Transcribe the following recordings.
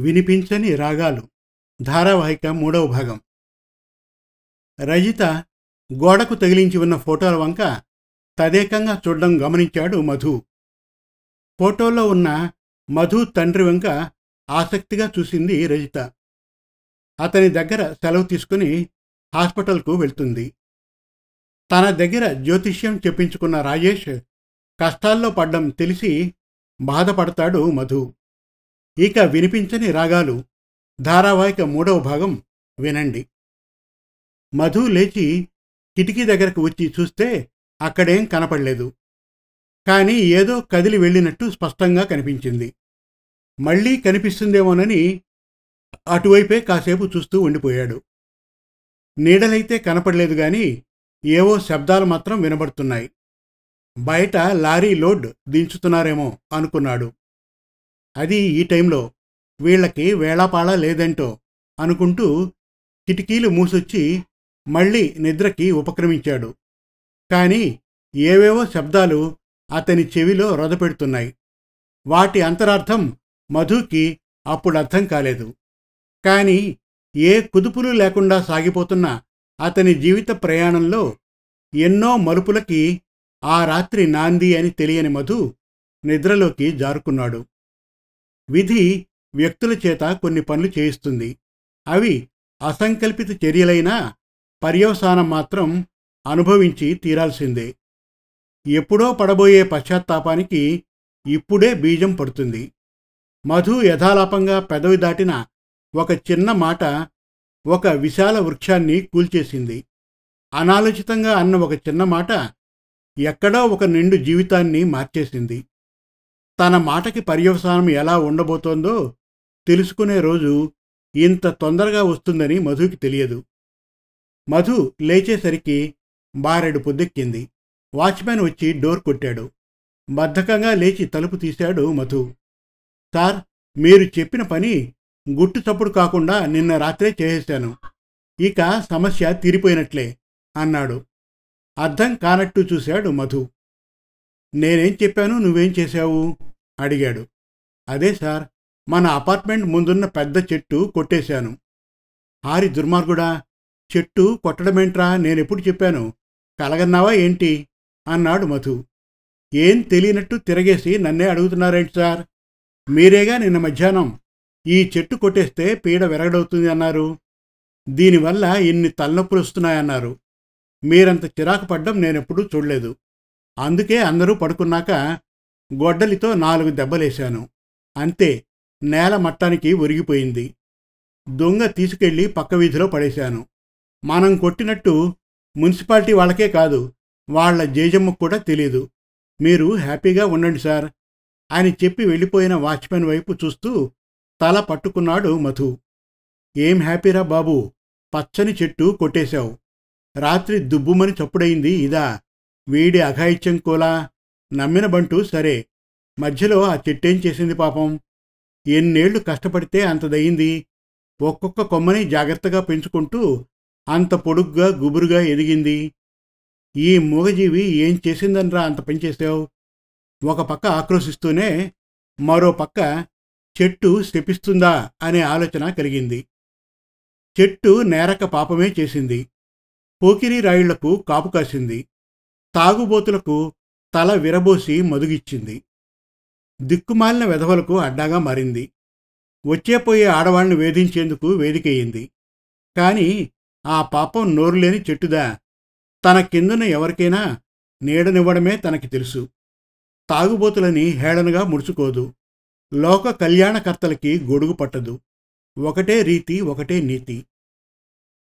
వినిపించని రాగాలు. ధారావాహిక మూడవ భాగం. రజిత గోడకు తగిలించి ఉన్న ఫోటోల వంక తదేకంగా చూడడం గమనించాడు మధు. ఫోటోలో ఉన్న మధు తండ్రి వంక ఆసక్తిగా చూసింది రజిత. అతని దగ్గర సెలవు తీసుకుని హాస్పిటల్కు వెళ్తుంది. తన దగ్గర జ్యోతిష్యం చెప్పించుకున్న రాజేష్ కష్టాల్లో పడ్డం తెలిసి బాధపడతాడు మధు. ఇక వినిపించని రాగాలు ధారావాహిక మూడవ భాగం వినండి. మధు లేచి కిటికీ దగ్గరకు వచ్చి చూస్తే అక్కడేం కనపడలేదు. కానీ ఏదో కదిలి వెళ్ళినట్టు స్పష్టంగా కనిపించింది. మళ్ళీ కనిపిస్తుందేమోనని అటువైపే కాసేపు చూస్తూ ఉండిపోయాడు. నీడలైతే కనపడలేదు గాని ఏవో శబ్దాలు మాత్రం వినబడుతున్నాయి. బయట లారీ లోడ్ దించుతున్నారేమో అనుకున్నాడు. అది ఈ టైంలో వీళ్ళకి వేళాపాళ లేదంటో అనుకుంటూ కిటికీలు మూసొచ్చి మళ్ళీ నిద్రకి ఉపక్రమించాడు. కానీ ఏవేవో శబ్దాలు అతని చెవిలో రొదపెడుతున్నాయి. వాటి అంతరార్థం మధుకి అప్పుడు అర్థం కాలేదు. కానీ ఏ కుదుపులు లేకుండా సాగిపోతున్న అతని జీవిత ప్రయాణంలో ఎన్నో మలుపులకి ఆ రాత్రి నాంది అని తెలియని మధు నిద్రలోకి జారుకున్నాడు. విధి వ్యక్తుల చేత కొన్ని పనులు చేయిస్తుంది. అవి అసంకల్పిత చర్యలైనా పర్యవసానం మాత్రం అనుభవించి తీరాల్సిందే. ఎప్పుడో పడబోయే పశ్చాత్తాపానికి ఇప్పుడే బీజం పడుతుంది. మధు యథాలాపంగా పెదవి దాటిన ఒక చిన్న మాట ఒక విశాల వృక్షాన్ని కూల్చేసింది. అనాలోచితంగా అన్న ఒక చిన్న మాట ఎక్కడో ఒక నిండు జీవితాన్ని మార్చేసింది. తన మాటకి పర్యవసానం ఎలా ఉండబోతోందో తెలుసుకునే రోజు ఇంత తొందరగా వస్తుందని మధుకి తెలియదు. మధు లేచేసరికి బారెడు పొద్దెక్కింది. వాచ్మెన్ వచ్చి డోర్ కొట్టాడు. బద్ధకంగా లేచి తలుపు తీశాడు మధు. సార్ మీరు చెప్పిన పని గుట్టు చప్పుడు కాకుండా నిన్న రాత్రే చేసేశాను. ఇక సమస్య తీరిపోయినట్లే అన్నాడు. అర్థం కానట్టు చూశాడు మధు. నేనేం చెప్పాను? నువ్వేం చేశావు? అడిగాడు. అదే సార్ మన అపార్ట్మెంట్ ముందున్న పెద్ద చెట్టు కొట్టేశాను. హారి దుర్మార్గుడా చెట్టు కొట్టడమేంట్రా నేనెప్పుడు చెప్పాను? కలగన్నావా ఏంటి? అన్నాడు మధు. ఏం తెలియనట్టు తిరగేసి నన్నే అడుగుతున్నారేంటి సార్? మీరేగా నిన్న మధ్యాహ్నం ఈ చెట్టు కొట్టేస్తే పీడ విరగడవుతుంది అన్నారు. దీనివల్ల ఇన్ని తలనొప్పులు వస్తున్నాయన్నారు. మీరంత చిరాకు పడ్డం నేనెప్పుడూ చూడలేదు. అందుకే అందరూ పడుకున్నాక గొడ్డలితో నాలుగు దెబ్బలేశాను. అంతే నేల మట్టానికి ఒరిగిపోయింది. దొంగ తీసుకెళ్ళి పక్క వీధిలో పడేశాను. మనం కొట్టినట్టు మున్సిపాలిటీ వాళ్ళకే కాదు వాళ్ళ జేజమ్మకు కూడా తెలీదు. మీరు హ్యాపీగా ఉండండి సార్ అని చెప్పి వెళ్ళిపోయిన వాచ్మెన్ వైపు చూస్తూ తల పట్టుకున్నాడు మధు. ఏం హ్యాపీరా బాబు పచ్చని చెట్టు కొట్టేశావు. రాత్రి దుబ్బుమని చప్పుడైంది ఇదా. వీడి అఘాయిత్యం కోలా? నమ్మిన బంటు సరే. మధ్యలో ఆ చెట్టేం చేసింది పాపం? ఎన్నేళ్ళు కష్టపడితే అంతదయింది. ఒక్కొక్క కొమ్మని జాగ్రత్తగా పెంచుకుంటూ అంత పొడుగ్గా గుబురుగా ఎదిగింది. ఈ మూగజీవి ఏం చేసిందనరా అంత పెంచేశావు ఒక పక్క ఆక్రోశిస్తూనే మరో పక్క చెట్టు శపిస్తుందా అనే ఆలోచన కలిగింది. చెట్టు నేరక పాపమే చేసింది. పోకిరి రాయిళ్ళకు కాపు కాసింది. తాగుబోతులకు తల విరబోసి మదుగిచ్చింది. దిక్కుమాలిన వెధవలకు అడ్డాగా మారింది. వచ్చేపోయే ఆడవాళ్ళని వేధించేందుకు వేదికయ్యింది కాని ఆ పాపం నోరులేని చెట్టుదా? తన కిందున ఎవరికైనా నీడనివ్వడమే తనకి తెలుసు. తాగుబోతులని హేళనగా ముడుచుకోదు. లోక కళ్యాణకర్తలకి గొడుగు పట్టదు. ఒకటే రీతి ఒకటే నీతి.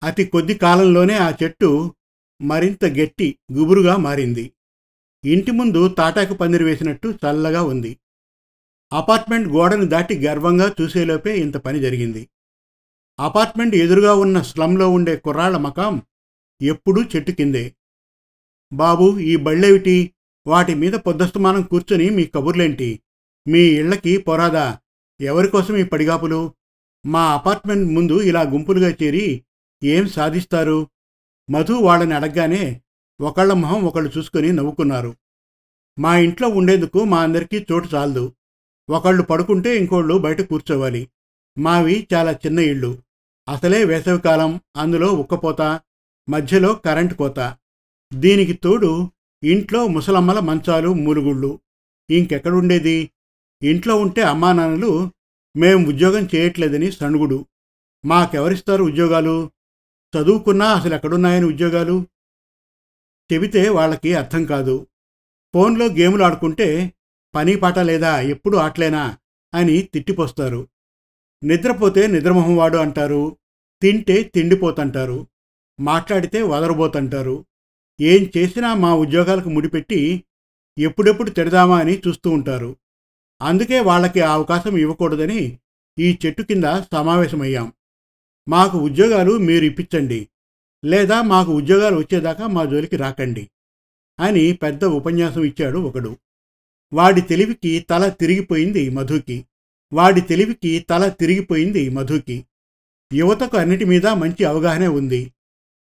అతి కొద్ది కాలంలోనే ఆ చెట్టు మరింత గట్టి గుబురుగా మారింది. ఇంటి ముందు తాటాకు పందిరి వేసినట్టు చల్లగా ఉంది. అపార్ట్మెంట్ గోడను దాటి గర్వంగా చూసేలోపే ఇంత పని జరిగింది. అపార్ట్మెంట్ ఎదురుగా ఉన్న స్లంలో ఉండే కుర్రాళ్ళ మకాం ఎప్పుడూ చెట్టు కిందే. బాబు ఈ బళ్ళేవిటి వాటి మీద పొద్దస్తమానం కూర్చొని మీ కబుర్లేంటి? మీ ఇళ్ళకి పొరాదా? ఎవరికోసం ఈ పడిగాపులు? మా అపార్ట్మెంట్ ముందు ఇలా గుంపులుగా చేరి ఏం సాధిస్తారు? మధు వాళ్ళని అడగగానే ఒకళ్ళ మొహం ఒకళ్ళు చూసుకొని నవ్వుకున్నారు. మా ఇంట్లో ఉండేందుకు మా అందరికీ చోటు చాలదు. ఒకళ్ళు పడుకుంటే ఇంకోళ్ళు బయట కూర్చోవాలి. మావి చాలా చిన్న ఇళ్ళు. అసలే వేసవికాలం అందులో ఉక్కపోత మధ్యలో కరెంటు కోత. దీనికి తోడు ఇంట్లో ముసలమ్మల మంచాలు మూలుగుళ్ళు. ఇంకెక్కడుండేది? ఇంట్లో ఉంటే అమ్మా నాన్నలు మేం ఉద్యోగం చేయట్లేదని సణుగుడు. మాకెవరిస్తారు ఉద్యోగాలు? చదువుకున్నా అసలు ఎక్కడున్నాయని ఉద్యోగాలు? చెబితే వాళ్ళకి అర్థం కాదు. ఫోన్లో గేములు ఆడుకుంటే పని పాట లేదా ఎప్పుడు ఆటలేనా అని తిట్టిపోస్తారు. నిద్రపోతే నిద్రమొహంవాడు అంటారు. తింటే తిండిపోతంటారు. మాట్లాడితే వదరబోతంటారు. ఏం చేసినా మా ఉద్యోగాలకు ముడిపెట్టి ఎప్పుడెప్పుడు తిడదామా అని చూస్తూ ఉంటారు. అందుకే వాళ్ళకి అవకాశం ఇవ్వకూడదని ఈ చెట్టు కింద సమావేశమయ్యాం. మాకు ఉద్యోగాలు మీరు ఇప్పించండి. లేదా మాకు ఉద్యోగాలు వచ్చేదాకా మా జోలికి రాకండి అని పెద్ద ఉపన్యాసం ఇచ్చాడు ఒకడు. వాడి తెలివికి తల తిరిగిపోయింది మధుకి. వాడి తెలివికి తల తిరిగిపోయింది మధుకి. యువతకు అన్నిటి మీద మంచి అవగాహన ఉంది.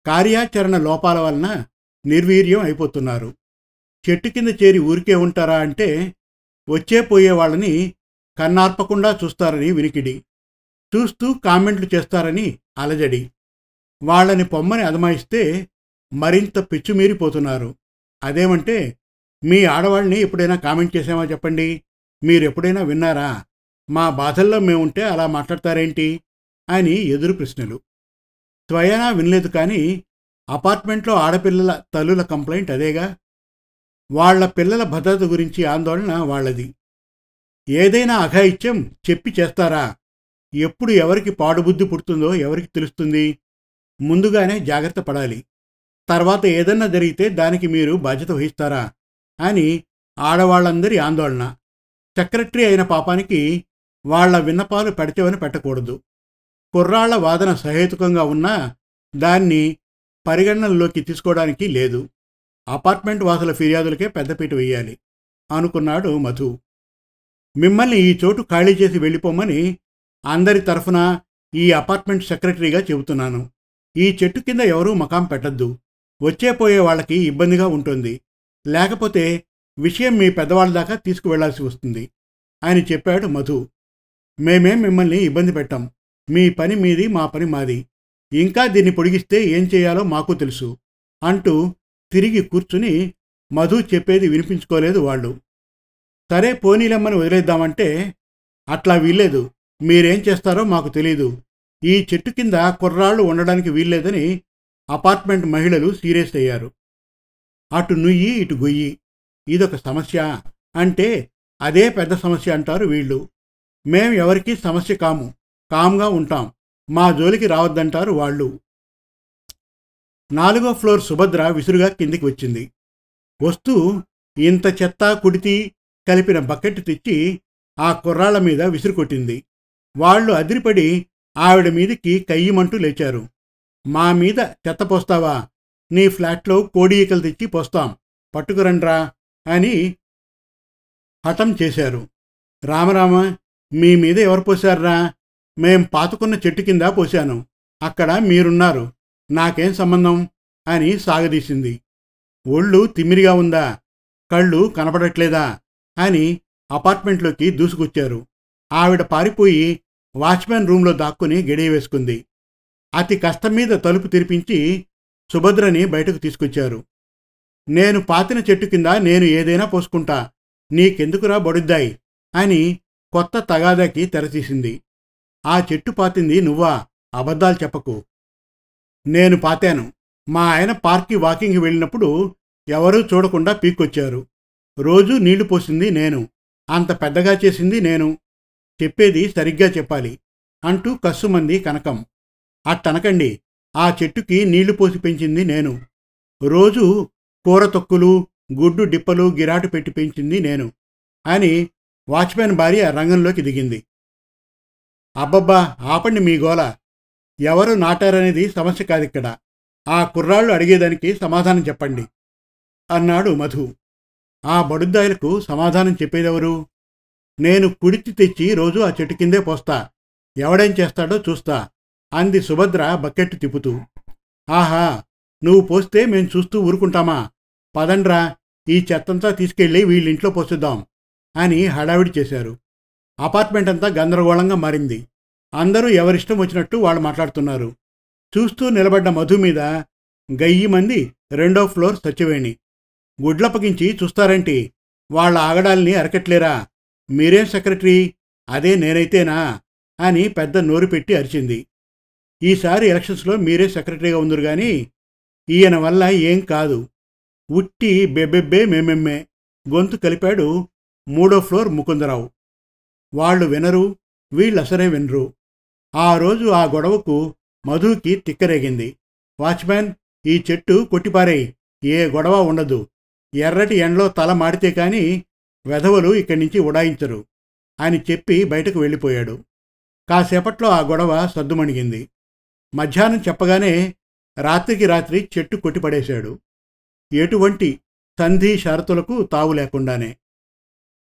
కార్యాచరణ లోపాల వలన నిర్వీర్యం అయిపోతున్నారు. చెట్టు కింద చేరి ఊరికే ఉంటారా అంటే వచ్చే పోయే వాళ్ళని కన్నార్పకుండా చూస్తారని వినికిడి. చూస్తూ కామెంట్లు చేస్తారని అలజడి. వాళ్ళని పొమ్మని అదమాయిస్తే మరింత పిచ్చిమీరిపోతున్నారు అదేమంటే మీ ఆడవాళ్ళని ఎప్పుడైనా కామెంట్ చేసామా చెప్పండి? మీరు ఎప్పుడైనా విన్నారా? మా బాధల్లో మేముంటే అలా మాట్లాడతారేంటి? అని ఎదురు ప్రశ్నలు. స్వయానా వినలేదు కానీ అపార్ట్మెంట్లో ఆడపిల్లల తల్లుల కంప్లైంట్ అదేగా? వాళ్ళ పిల్లల భద్రత గురించి ఆందోళన వాళ్ళది. ఏదైనా అఘాయిత్యం చెప్పి చేస్తారా? ఎప్పుడు ఎవరికి పాడుబుద్ధి పుడుతుందో ఎవరికి తెలుస్తుంది? ముందుగానే జాగ్రత్త పడాలి. తర్వాత ఏదన్నా జరిగితే దానికి మీరు బాధ్యత వహిస్తారా? అని ఆడవాళ్ళందరి ఆందోళన. సెక్రటరీ అయిన పాపానికి వాళ్ళ విన్నపాలు పెడచెవని పెట్టకూడదు. కుర్రాళ్ళ వాదన సహేతుకంగా ఉన్నా దాన్ని పరిగణనలోకి తీసుకోవడానికి లేదు. అపార్ట్మెంట్ వాసుల ఫిర్యాదులకే పెద్దపీట వేయాలి. అనుకున్నాడు మధు. మిమ్మల్ని ఈ చోటు ఖాళీ చేసి వెళ్ళిపోమని అందరి తరఫున ఈ అపార్ట్మెంట్ సెక్రటరీగా చెబుతున్నాను. ఈ చెట్టు కింద ఎవరూ మకాం పెట్టద్దు. వచ్చే పోయే వాళ్ళకి ఇబ్బందిగా ఉంటుంది. లేకపోతే విషయం మీ పెద్దవాళ్ళ దాకా తీసుకువెళ్ళాల్సి వస్తుంది. అని చెప్పాడు మధు. మేమేం మిమ్మల్ని ఇబ్బంది పెట్టాం. మీ పని మీది మా పని మాది. ఇంకా దీన్ని పొడిగిస్తే ఏం చేయాలో మాకు తెలుసు అంటూ తిరిగి కూర్చుని మధు చెప్పేది వినిపించుకోలేదు వాళ్ళు. సరే పోనీలమ్మని వదిలేద్దామంటే అట్లా వీల్లేదు. మీరేం చేస్తారో మాకు తెలీదు. ఈ చెట్టు కింద కుర్రాళ్ళు ఉండడానికి వీల్లేదని అపార్ట్మెంట్ మహిళలు సీరియస్ అయ్యారు. అటు నుయ్యి ఇటు గొయ్యి. ఇదొక సమస్య అంటే అదే పెద్ద సమస్య అంటారు వీళ్ళు. మేం ఎవరికీ సమస్య కాము. కామ్గా ఉంటాం. మా జోలికి రావద్దంటారు వాళ్ళు. నాలుగో ఫ్లోర్ సుభద్ర విసురుగా కిందికి వచ్చింది. వస్తూ ఇంత చెత్త కుడితి కలిపిన బకెట్ తెచ్చి ఆ కుర్రాళ్ళ మీద విసురుకొట్టింది. వాళ్ళు అదిరిపడి ఆవిడ మీదికి కయ్యమంటూ లేచారు. మా మీద చెత్త పోస్తావా? నీ ఫ్లాట్లో కోడి ఈకలు తెచ్చి పోస్తాం. పట్టుకురండ్రా అని హఠం చేశారు. రామరామ మీ మీద ఎవరు పోశారా మేం పాతుకున్న చెట్టు కింద పోశాను. అక్కడ మీరున్నారు. నాకేం సంబంధం? అని సాగదీసింది. ఒళ్ళు తిమ్మిరిగా ఉందా? కళ్ళు కనపడట్లేదా? అని అపార్ట్మెంట్లోకి దూసుకొచ్చారు. ఆవిడ పారిపోయి వాచ్మెన్ రూంలో దాక్కుని గడియ వేసుకుంది. అతి కష్టం మీద తలుపు తెరిపించి సుభద్రని బయటకు తీసుకొచ్చారు. నేను పాతిన చెట్టు కింద నేను ఏదైనా పోసుకుంటా. నీకెందుకురా బడుద్దాయి? అని కొత్త తగాదాకి తెరచీసింది ఆ చెట్టు పాతింది నువ్వా? అబద్ధాలు చెప్పకు. నేను పాతాను. మా ఆయన పార్క్కి వాకింగ్ వెళ్ళినప్పుడు ఎవరూ చూడకుండా పీక్కొచ్చారు. రోజూ నీళ్ళు పోసింది నేను. అంత పెద్దగా చేసింది నేను. చెప్పేది సరిగ్గా చెప్పాలి అంటూ కస్సుమంది కనకం. అట్టనకండి ఆ చెట్టుకి నీళ్ళు పోసి పెంచింది నేను. రోజు కూర తొక్కులు గుడ్డు డిప్పలు గిరాటు పెట్టి పెంచింది నేను అని వాచ్మెన్ భార్య రంగంలోకి దిగింది. అబ్బబ్బా ఆపండి మీ గోల. ఎవరు నాటారనేది సమస్య కాదిక్కడ. ఆ కుర్రాళ్ళు అడిగేదానికి సమాధానం చెప్పండి అన్నాడు మధు. ఆ బడుద్దాయిలకు సమాధానం చెప్పేదెవరు? నేను కుడిచి తెచ్చి రోజు ఆ చెట్టు కిందే పోస్తా. ఎవడేం చేస్తాడో చూస్తా. అంది సుభద్ర బకెట్ తిప్పుతూ. ఆహా నువ్వు పోస్తే మేం చూస్తూ ఊరుకుంటామా? పదండ్రా ఈ చెత్తంతా తీసుకెళ్ళి వీళ్ళింట్లో పోసిద్దాం అని హడావిడి చేశారు. అపార్ట్మెంట్ అంతా గందరగోళంగా మారింది. అందరూ ఎవరిష్టం వచ్చినట్టు వాళ్ళు మాట్లాడుతున్నారు. చూస్తూ నిలబడ్డ మధు మీద గయ్యి మంది రెండో ఫ్లోర్ సత్యవేణి. గుడ్లప్పగించి చూస్తారేంటి? వాళ్ళ ఆగడాల్ని అరకట్లేరా? మీరేం సెక్రటరీ? అదే నేనైతేనా? అని పెద్ద నోరు పెట్టి అరిచింది. ఈసారి ఎలక్షన్స్లో మీరే సెక్రటరీగా ఉందరు కానీ ఈయన వల్ల ఏం కాదు. ఉట్టి బెబెబ్బే మేమెమ్మే. గొంతు కలిపాడు మూడో ఫ్లోర్ ముకుందరావు. వాళ్ళు వినరు వీళ్ళు అసలే వినరు. ఆ రోజు ఆ గొడవకు మధుకి తిక్కరేగింది. వాచ్మ్యాన్ ఈ చెట్టు కొట్టిపారేయి. ఏ గొడవ ఉండదు. ఎర్రటి ఎండలో తల మాడితే కానీ వెధవలు ఇక్కడి నుంచి ఉడాయించరు. అని చెప్పి బయటకు వెళ్ళిపోయాడు. కాసేపట్లో ఆ గొడవ సద్దుమణిగింది. మధ్యాహ్నం చెప్పగానే రాత్రికి రాత్రి చెట్టు కొట్టిపడేశాడు. ఎటువంటి సంధి షరతులకు తావు లేకుండానే.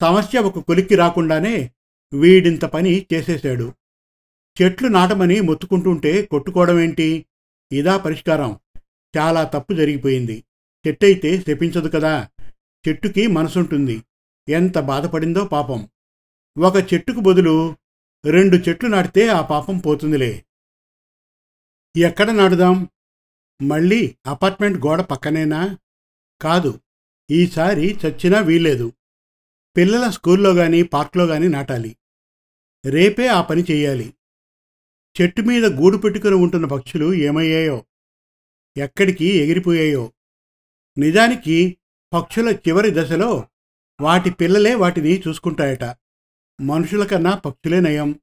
సమస్య ఒక కొలిక్కి రాకుండానే వీడింత పని చేసేశాడు. చెట్లు నాటమని మొత్తుకుంటుంటే కొట్టుకోవడమేంటి ఇదా పరిష్కారం. చాలా తప్పు జరిగిపోయింది. చెట్టయితే శపించదు కదా. చెట్టుకి మనసుంటుంది. ఎంత బాధపడిందో పాపం. ఒక చెట్టుకు బదులు రెండు చెట్లు నాటితే ఆ పాపం పోతుందిలే. ఎక్కడ నాటుదాం? మళ్ళీ అపార్ట్మెంట్ గోడ పక్కనేనా? కాదు ఈసారి చచ్చినా వీల్లేదు. పిల్లల స్కూల్లో కానీ పార్క్లో కానీ నాటాలి. రేపే ఆ పని చేయాలి. చెట్టు మీద గూడు పెట్టుకుని ఉంటున్న పక్షులు ఏమయ్యాయో? ఎక్కడికి ఎగిరిపోయాయో? నిజానికి పక్షుల చివరి దశలో వాటి పిల్లలే వాటిని చూసుకుంటాయట. మనుషుల కన్నా పక్షులే నయం.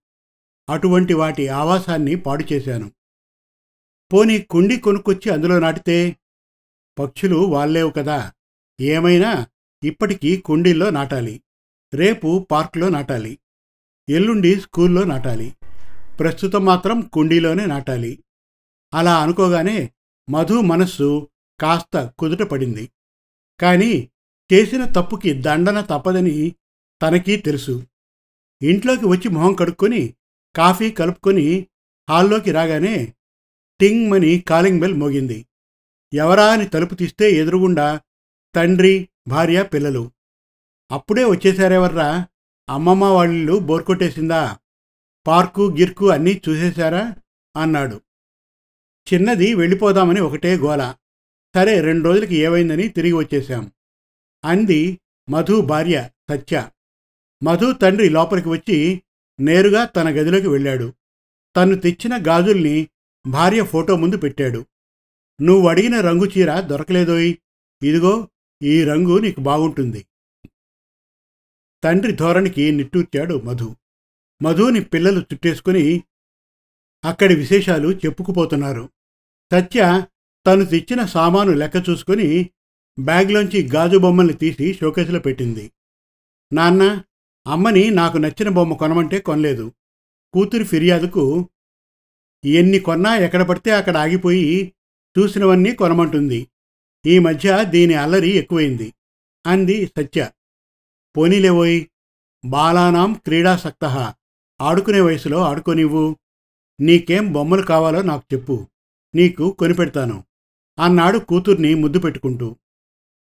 అటువంటి వాటి ఆవాసాన్ని పాడు చేశాను. పోనీ కుండి కొనుక్కొచ్చి అందులో నాటితే? పక్షులు వాళ్ళేవు కదా. ఏమైనా ఇప్పటికీ కుండీల్లో నాటాలి. రేపు పార్క్లో నాటాలి. ఎల్లుండి స్కూల్లో నాటాలి. ప్రస్తుతం మాత్రం కుండీలోనే నాటాలి. అలా అనుకోగానే మధు మనస్సు కాస్త కుదుట పడింది. కానీ చేసిన తప్పుకి దండన తప్పదని తనకీ తెలుసు. ఇంట్లోకి వచ్చి మొహం కడుక్కొని కాఫీ కలుపుకొని హాల్లోకి రాగానే టింగ్ మని కాలింగ్ బెల్ మోగింది. ఎవరా అని తలుపు తీస్తే ఎదురుగుండా తండ్రి భార్య పిల్లలు. అప్పుడే వచ్చేసారేవర్రా అమ్మమ్మ వాళ్ళు బోర్కొట్టేసిందా? పార్కు గిర్కు అన్నీ చూసేశారా? అన్నాడు. చిన్నది వెళ్ళిపోదామని ఒకటే గోల. సరే రెండు రోజులకి ఏవైందని తిరిగి వచ్చేశాం. అంది మధు భార్య సత్య. మధు తండ్రి లోపలికి వచ్చి నేరుగా తన గదిలోకి వెళ్ళాడు. తను తెచ్చిన గాజుల్ని భార్య ఫోటో ముందు పెట్టాడు. నువ్వు అడిగిన రంగు చీర దొరకలేదోయ్. ఇదిగో ఈ రంగు నీకు బాగుంటుంది. తండ్రి ధోరణికి నిట్టూర్చాడు మధు. మధుని పిల్లలు చుట్టేసుకుని అక్కడి విశేషాలు చెప్పుకుపోతున్నారు. సత్య తను తెచ్చిన సామాను లెక్క చూసుకుని బ్యాగ్లోంచి గాజు బొమ్మల్ని తీసి షోకేసులో పెట్టింది. నాన్న అమ్మని నాకు నచ్చిన బొమ్మ కొనమంటే కొనలేదు. కూతురి ఫిర్యాదుకు ఎన్ని కొన్నా ఎక్కడ పడితే అక్కడ ఆగిపోయి చూసినవన్నీ కొనమంటుంది. ఈ మధ్య దీని అల్లరి ఎక్కువైంది అంది సత్య. పోనీలేవోయ్ బాలానాం క్రీడాసక్త ఆడుకునే వయసులో ఆడుకోనివ్వు. నీకేం బొమ్మలు కావాలో నాకు చెప్పు. నీకు కొనిపెడతాను అన్నాడు కూతుర్ని ముద్దు పెట్టుకుంటూ.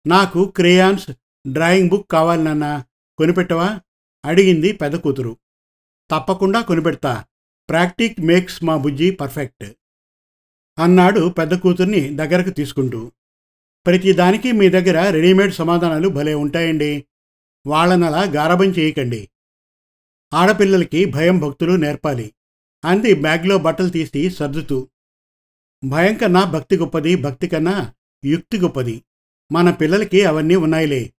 నాకు క్రేయాన్స్ డ్రాయింగ్ బుక్ కావాలన్నా కొనిపెట్టవా? అడిగింది పెద్ద కూతురు. తప్పకుండా కొనిపెడతా. ప్రాక్టిక్ మేక్స్ మా బుజ్జి పర్ఫెక్ట్ అన్నాడు పెద్ద కూతుర్ని దగ్గరకు తీసుకుంటూ. ప్రతిదానికి మీ దగ్గర రెడీమేడ్ సమాధానాలు భలే ఉంటాయండి. వాళ్ళనలా గారభం చేయకండి. ఆడపిల్లలకి భయం భక్తులు నేర్పాలి అంది బ్యాగ్లో బట్టలు తీసి సర్దుతూ. భయం కన్నా భక్తి గొప్పది భక్తి కన్నా యుక్తి గొప్పది. మన పిల్లలకి అవన్నీ ఉన్నాయిలే.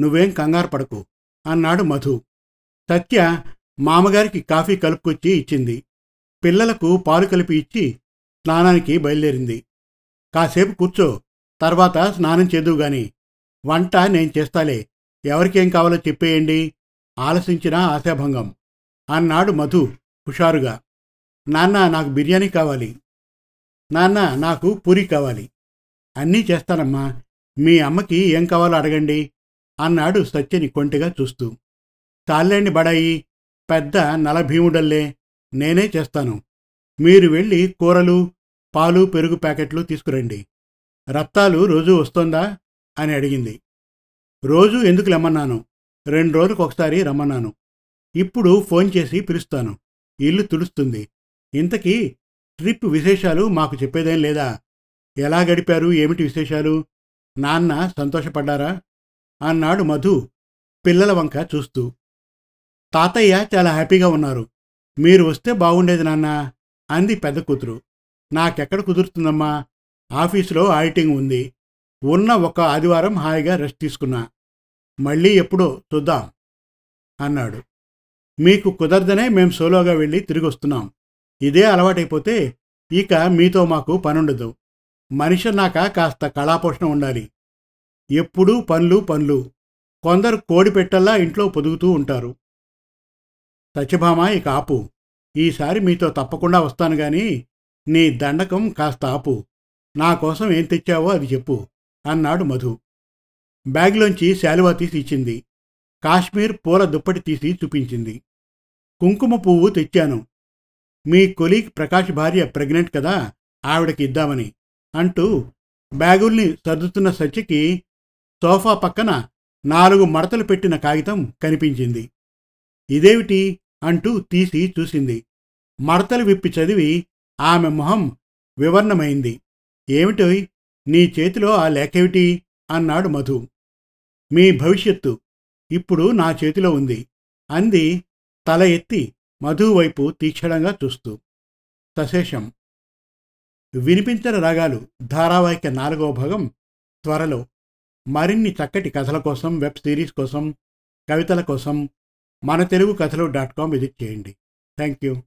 నువ్వేం కంగారు పడకు అన్నాడు మధు. సత్య మామగారికి కాఫీ కలుపుకొచ్చి ఇచ్చింది. పిల్లలకు పాలు కలిపి ఇచ్చి స్నానానికి బయలుదేరింది. కాసేపు కూర్చో తర్వాత స్నానం చేదువు గాని. వంట నేను చేస్తాలే. ఎవరికేం కావాలో చెప్పేయండి. ఆలసించినా ఆశాభంగం అన్నాడు మధు హుషారుగా. నాన్న నాకు బిర్యానీ కావాలి. నాన్న నాకు పూరి కావాలి. అన్నీ చేస్తానమ్మా. మీ అమ్మకి ఏం కావాలో అడగండి అన్నాడు సత్యని కొంటిగా చూస్తూ. తాళ్ళేండి బడాయి పెద్ద నలభీముడల్లే నేనే చేస్తాను. మీరు వెళ్ళి కూరలు పాలు పెరుగు ప్యాకెట్లు తీసుకురండి. రత్తాలు రోజూ వస్తోందా? అని అడిగింది. రోజు ఎందుకు లెమ్మన్నాను రెండు రోజులకు ఒకసారి రమ్మన్నాను. ఇప్పుడు ఫోన్ చేసి పిలుస్తాను. ఇల్లు తుడుస్తుంది. ఇంతకీ ట్రిప్ విశేషాలు మాకు చెప్పేదేం లేదా? ఎలా గడిపారు? ఏమిటి విశేషాలు? నాన్న సంతోషపడ్డారా? అన్నాడు మధు పిల్లల వంక చూస్తూ. తాతయ్య చాలా హ్యాపీగా ఉన్నారు. మీరు వస్తే బాగుండేది నాన్న అంది పెద్ద కూతురు. నాకెక్కడ కుదురుతుందమ్మా? ఆఫీసులో ఆడిటింగ్ ఉంది. ఉన్న ఒక ఆదివారం హాయిగా రెస్ట్ తీసుకున్నా. మళ్ళీ ఎప్పుడో చూద్దాం అన్నాడు. మీకు కుదరదనే మేం సోలోగా వెళ్ళి తిరిగి వస్తున్నాం ఇదే అలవాటైపోతే ఇక మీతో మాకు పనుండదు. మనిషి అన్నాక కాస్త కళాపోషణ ఉండాలి. ఎప్పుడూ పనులు పనులు. కొందరు కోడి పెట్టల్లా ఇంట్లో పొదుగుతూ ఉంటారు. సత్యభామ ఇక ఆపు. ఈసారి మీతో తప్పకుండా వస్తాను గాని నీ దండకం కాస్త ఆపు. నా కోసం ఏం తెచ్చావో అది చెప్పు అన్నాడు మధు. బ్యాగ్లోంచి శాలువా తీసి ఇచ్చింది. కాశ్మీర్ పూల దుప్పటి తీసి చూపించింది. కుంకుమ పువ్వు తెచ్చాను. మీ కొలీగ్ ప్రకాష్ భార్య ప్రెగ్నెంట్ కదా ఆవిడకి ఇద్దామని. అంటూ బ్యాగుల్ని సర్దుతున్న సత్యకి సోఫా పక్కన నాలుగు మడతలు పెట్టిన కాగితం కనిపించింది. ఇదేమిటి అంటూ తీసి చూసింది. మడతలు విప్పి చదివి ఆమె మొహం వివర్ణమైంది. ఏమిటోయ్ నీ చేతిలో ఆ లేఖేమిటి అన్నాడు మధు. మీ భవిష్యత్తు ఇప్పుడు నా చేతిలో ఉంది అంది తల ఎత్తి మధు వైపు తీక్షణంగా చూస్తూ. సశేషం వినిపించని రాగాలు ధారావాహిక నాలుగవ భాగం త్వరలో మరిన్ని చక్కటి కథల కోసం వెబ్ సిరీస్ కోసం కవితల కోసం మన తెలుగు కథలు డాట్ కామ్ విజిట్ చేయండి. Thank you